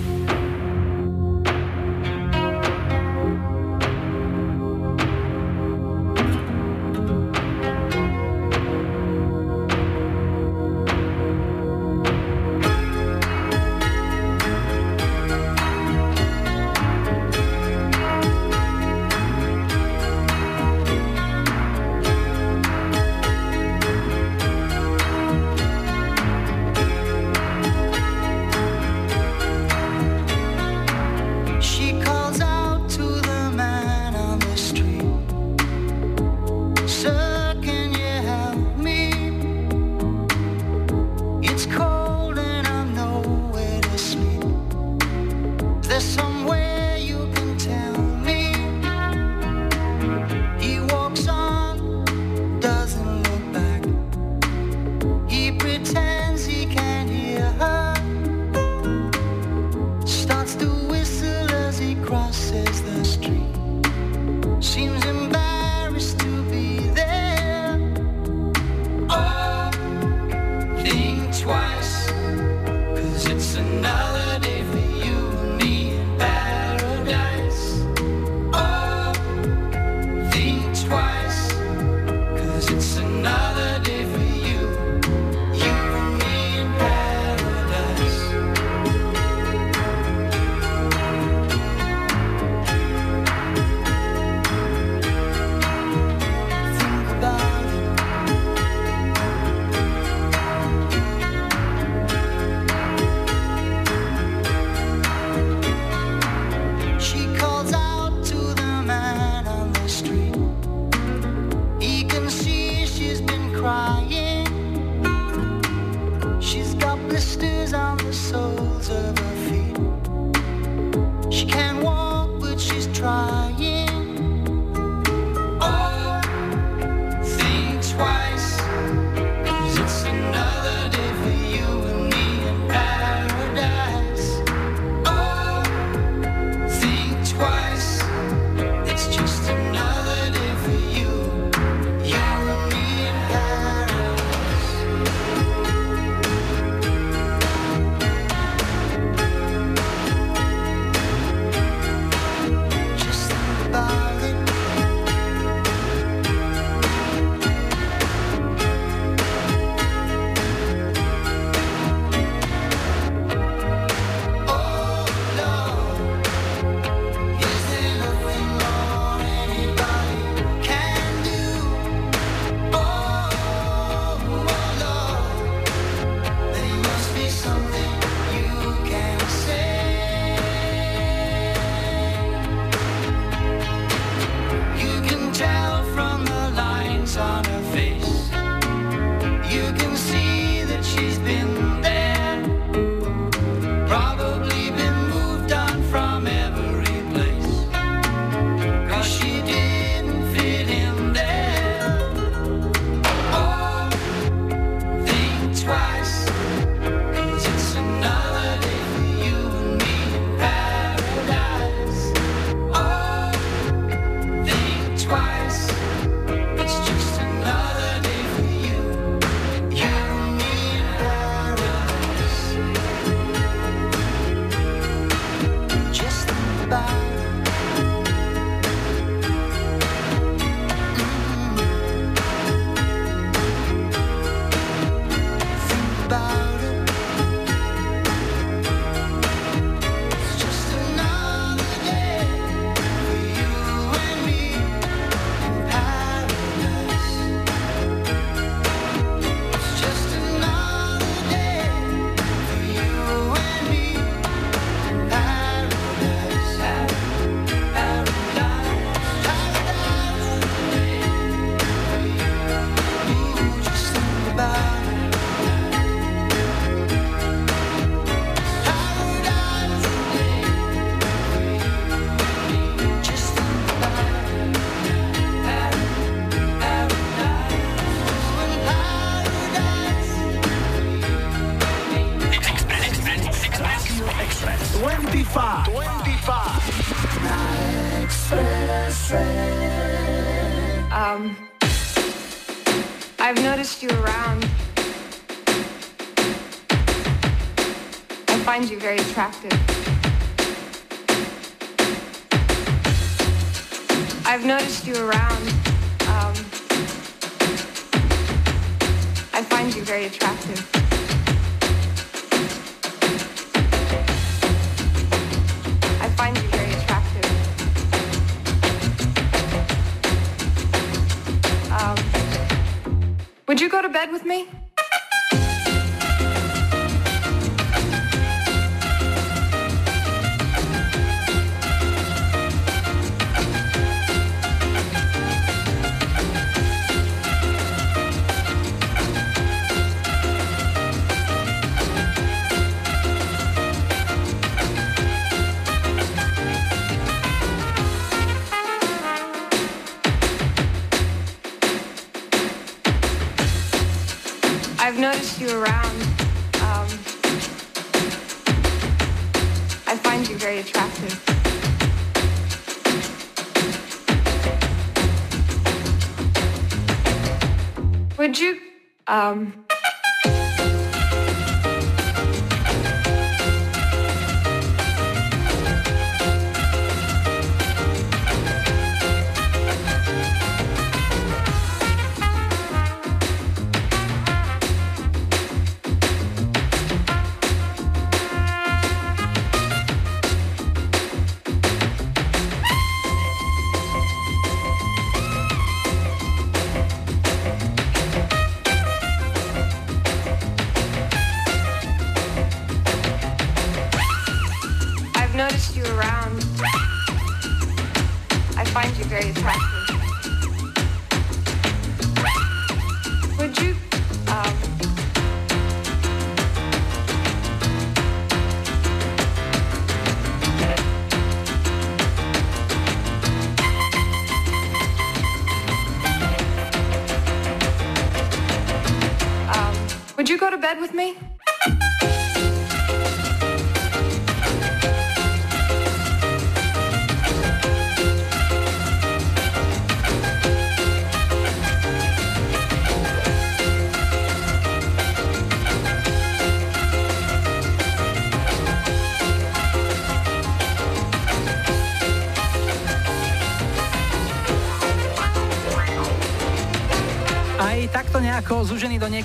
Very attractive. I've noticed you around. Um, I find you very attractive. I find you very attractive. Um, would you go to bed with me? Um,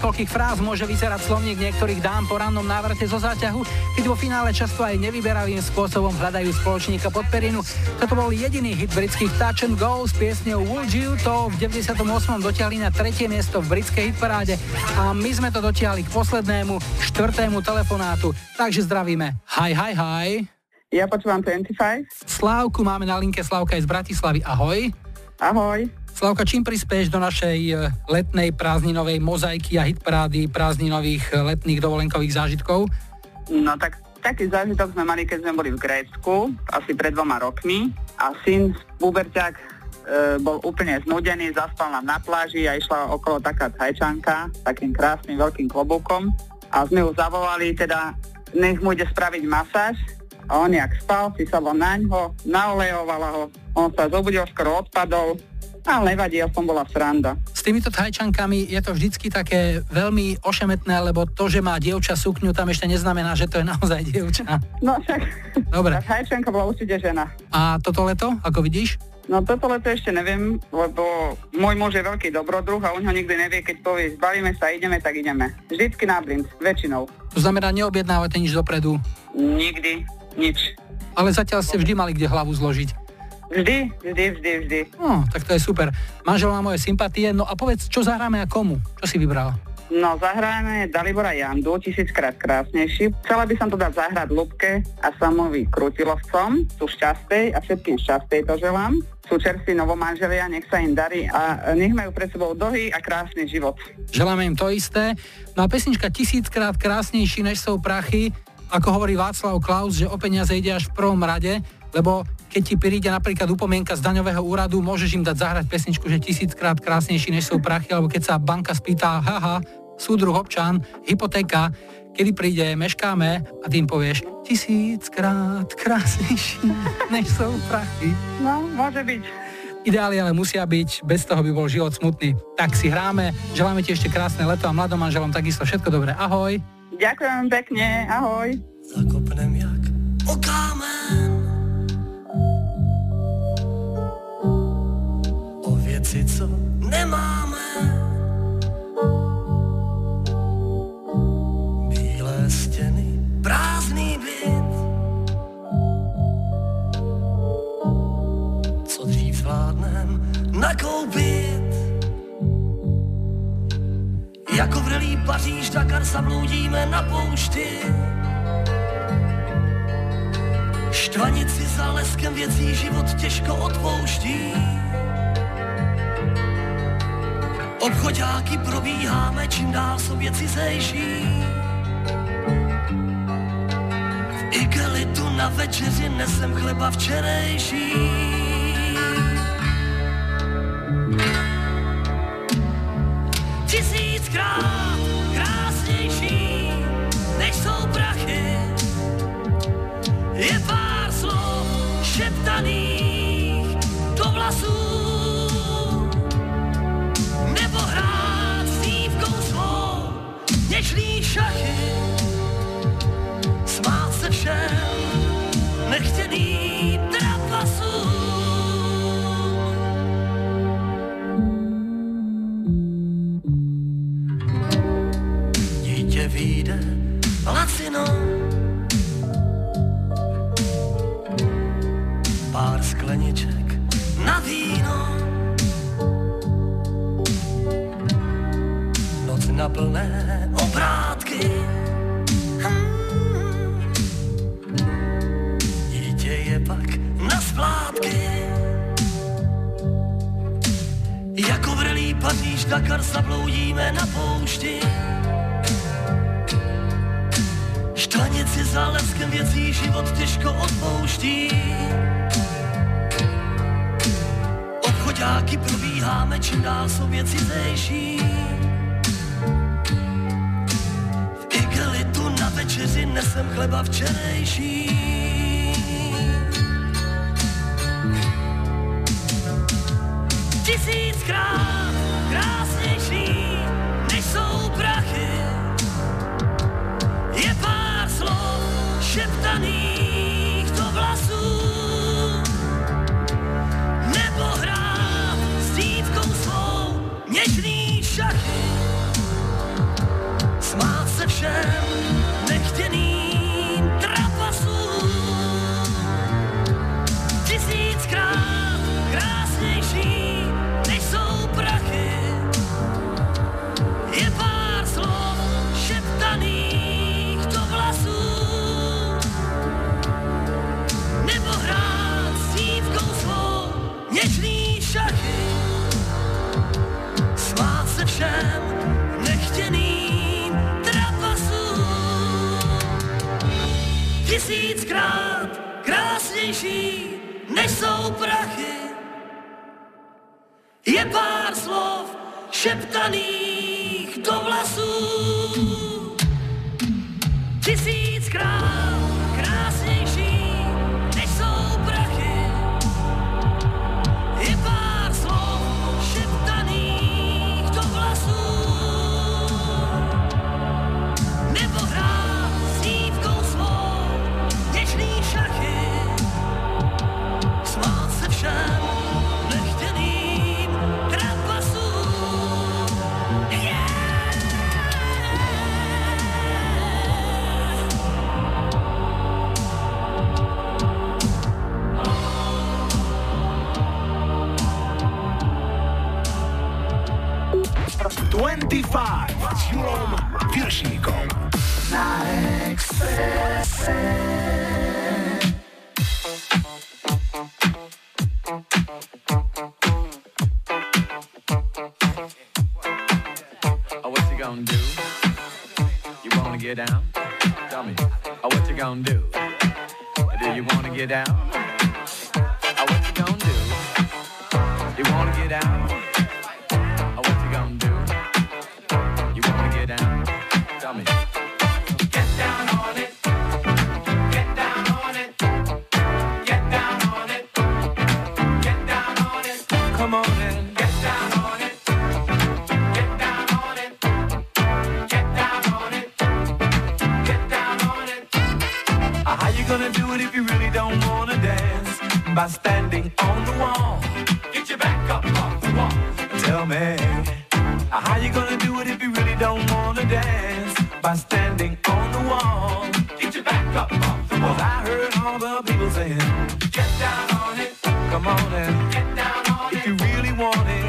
niekoľkých fráz môže vyzerať slovník niektorých dám po rannom návrate zo záťahu, keď vo finále často aj nevyberavým spôsobom hľadajú spoločníka pod perinu. Toto bol jediný hit britských Touch and Go s piesňou Would You, to v 98. dotiahli na tretie miesto v britskej hitparáde a my sme to dotiahli k poslednému, štvrtému telefonátu. Takže zdravíme. Hi, hi, hi. Ja počúvam 25. Slávku máme na linke, Slávka je z Bratislavy. Ahoj. Ahoj. Slavka, čím prispieš do našej e, letnej prázdninovej mozaiky a hitparády prázdninových e, letných dovolenkových zážitkov? No tak taký zážitok sme mali, keď sme boli v Grécku, asi pred dvoma rokmi. A syn, puberťák, e, bol úplne znudený, zaspal nám na pláži a išla okolo taká thajčanka, takým krásnym veľkým klobúkom. A sme ju zavolali, teda nech mu ide spraviť masáž. A on jak spal, si sa na ňo, naolejovala ho, on sa zobudil, skoro odpadol, ale nevadí, aspoň bola sranda. S týmito thajčankami je to vždycky také veľmi ošemetné, lebo to, že má dievča sukňu, tam ešte neznamená, že to je naozaj dievča. No však, Dobre. tá hajčanka bola určite žena. A toto leto, ako vidíš? No toto leto ešte neviem, lebo môj muž je veľký dobrodruh a on ho nikdy nevie, keď povie, zbalíme sa, ideme, tak ideme. Vždycky na blind, väčšinou. To znamená, neobjednávate nič dopredu. Nikdy, nič. Ale zatiaľ ste vždy mali kde hlavu zložiť. Vždy, vždy, vždy, vždy. No, tak to je super. Manžel má moje sympatie, no a povedz, čo zahráme a komu? Čo si vybral? No, zahráme Dalibora Jandu, tisíckrát krásnejší. Chcela by som to dať zahrať Lubke a Samovi Krutilovcom, sú šťastej a všetkým šťastej to želám. Sú čerství novomanželia, nech sa im darí a nech majú pred sebou dlhý a krásny život. Želáme im to isté. No a pesnička tisíckrát krásnejší než sú prachy, ako hovorí Václav Klaus, že o peniaze ide až v prvom rade, lebo keď ti príde napríklad upomienka z daňového úradu, môžeš im dať zahrať pesničku, že tisíckrát krásnejší než sú prachy, alebo keď sa banka spýta, haha, súdruh občan, hypotéka, kedy príde, meškáme a tým povieš tisíckrát krásnejší než sú prachy. No, môže byť. Ideály ale musia byť, bez toho by bol život smutný. Tak si hráme, želáme ti ešte krásne leto a mladom manželom takisto všetko dobré. Ahoj. Ďakujem pekne, ahoj. Zakopnem jak o kámen věci, co nemáme. Bílé stěny, prázdný byt. Co dřív zvládnem nakoupit. Jako vrelý Paříž, Dakar zabloudíme na poušti. Štvanici za leskem věcí život těžko odpouští Obchodáky probíháme, čím dál jsou věci zejší V igelitu na večeři nesem chleba včerejší. Tisíckrát krásnější, než jsou prachy. Je pár šachy. Smát se všem nechtěný trapasů. Dítě vyjde lacinou pár skleniček na víno. Noc na plné obrátky. Jako vrelý Paříž Dakar zabloudíme na poušti. Štvanici za leskem věcí život těžko odpouští. Obchodáky probíháme, čím dál jsou věci zejší. V igelitu na večeři nesem chleba včerejší. Tisíckrát. Krásnější, šeptaných do vlasů. Tisíckrát Cause I heard all the people saying, get down on it, come on and get down on if it. If you really want it.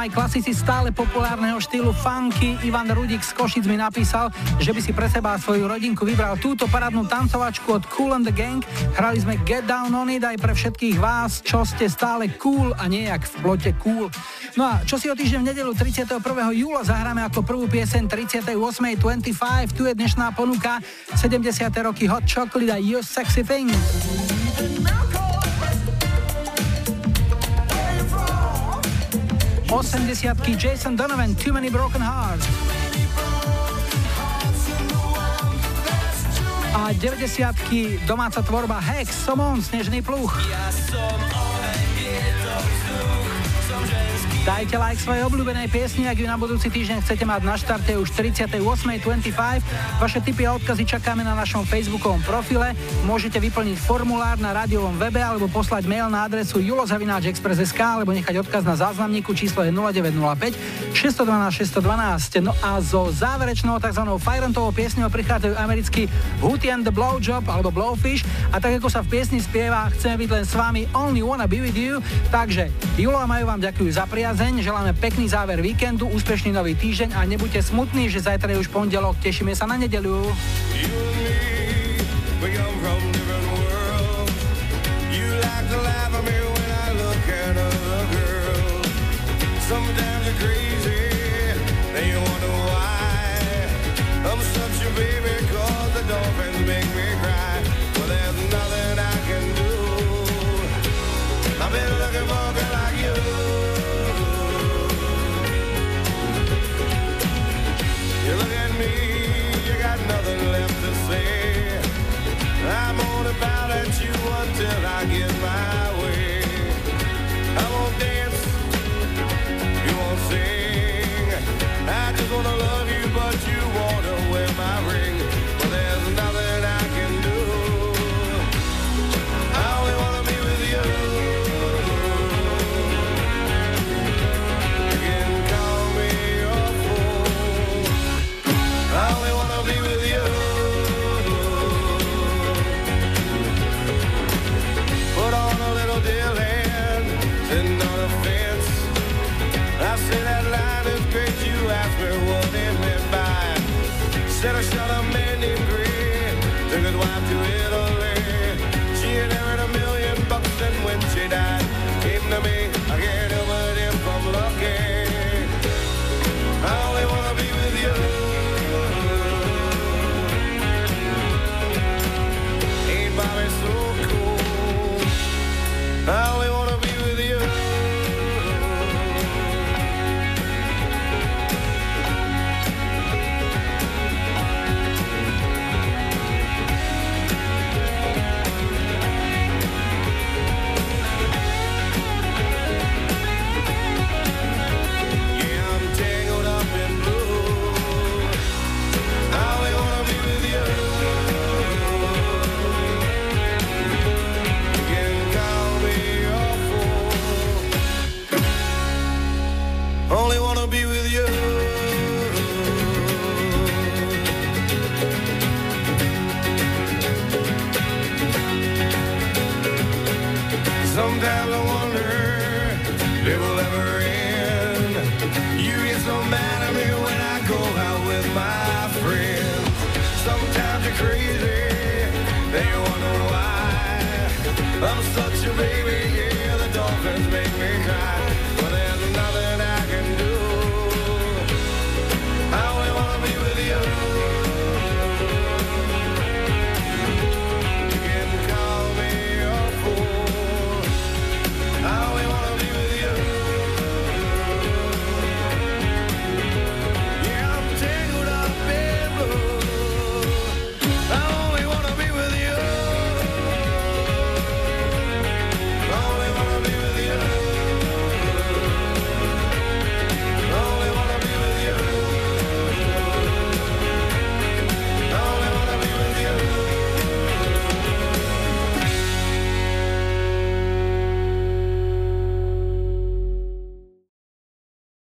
aj klasici stále populárneho štýlu funky. Ivan Rudik z Košic mi napísal, že by si pre seba a svoju rodinku vybral túto parádnu tancovačku od Cool and the Gang. Hrali sme Get Down on It aj pre všetkých vás, čo ste stále cool a nejak v plote cool. No a čo si o týždeň v nedelu 31. júla zahráme ako prvú piesen 38.25, tu je dnešná ponuka 70. roky Hot Chocolate a You Sexy Thing. 80 Jason Donovan, Too Many Broken Hearts. A 90 domáca tvorba Hex, Somon, Snežný pluch. Ja som Dajte like svojej obľúbenej piesni, ak ju na budúci týždeň chcete mať na štarte už 38.25. Vaše tipy a odkazy čakáme na našom facebookovom profile. Môžete vyplniť formulár na rádiovom webe alebo poslať mail na adresu julozavináčexpress.sk alebo nechať odkaz na záznamníku číslo je 0905 612 612. No a zo záverečnou tzv. Fajrantovou piesňou prichádzajú americký Hootie and the Blowjob alebo Blowfish a tak ako sa v piesni spieva chceme byť len s vami, Only Wanna Be With You, takže Julo a Majo vám ďakujú za priazeň, želáme pekný záver víkendu, úspešný nový týždeň a nebuďte smutní, že zajtra je už pondelok, tešíme sa na nedeliu.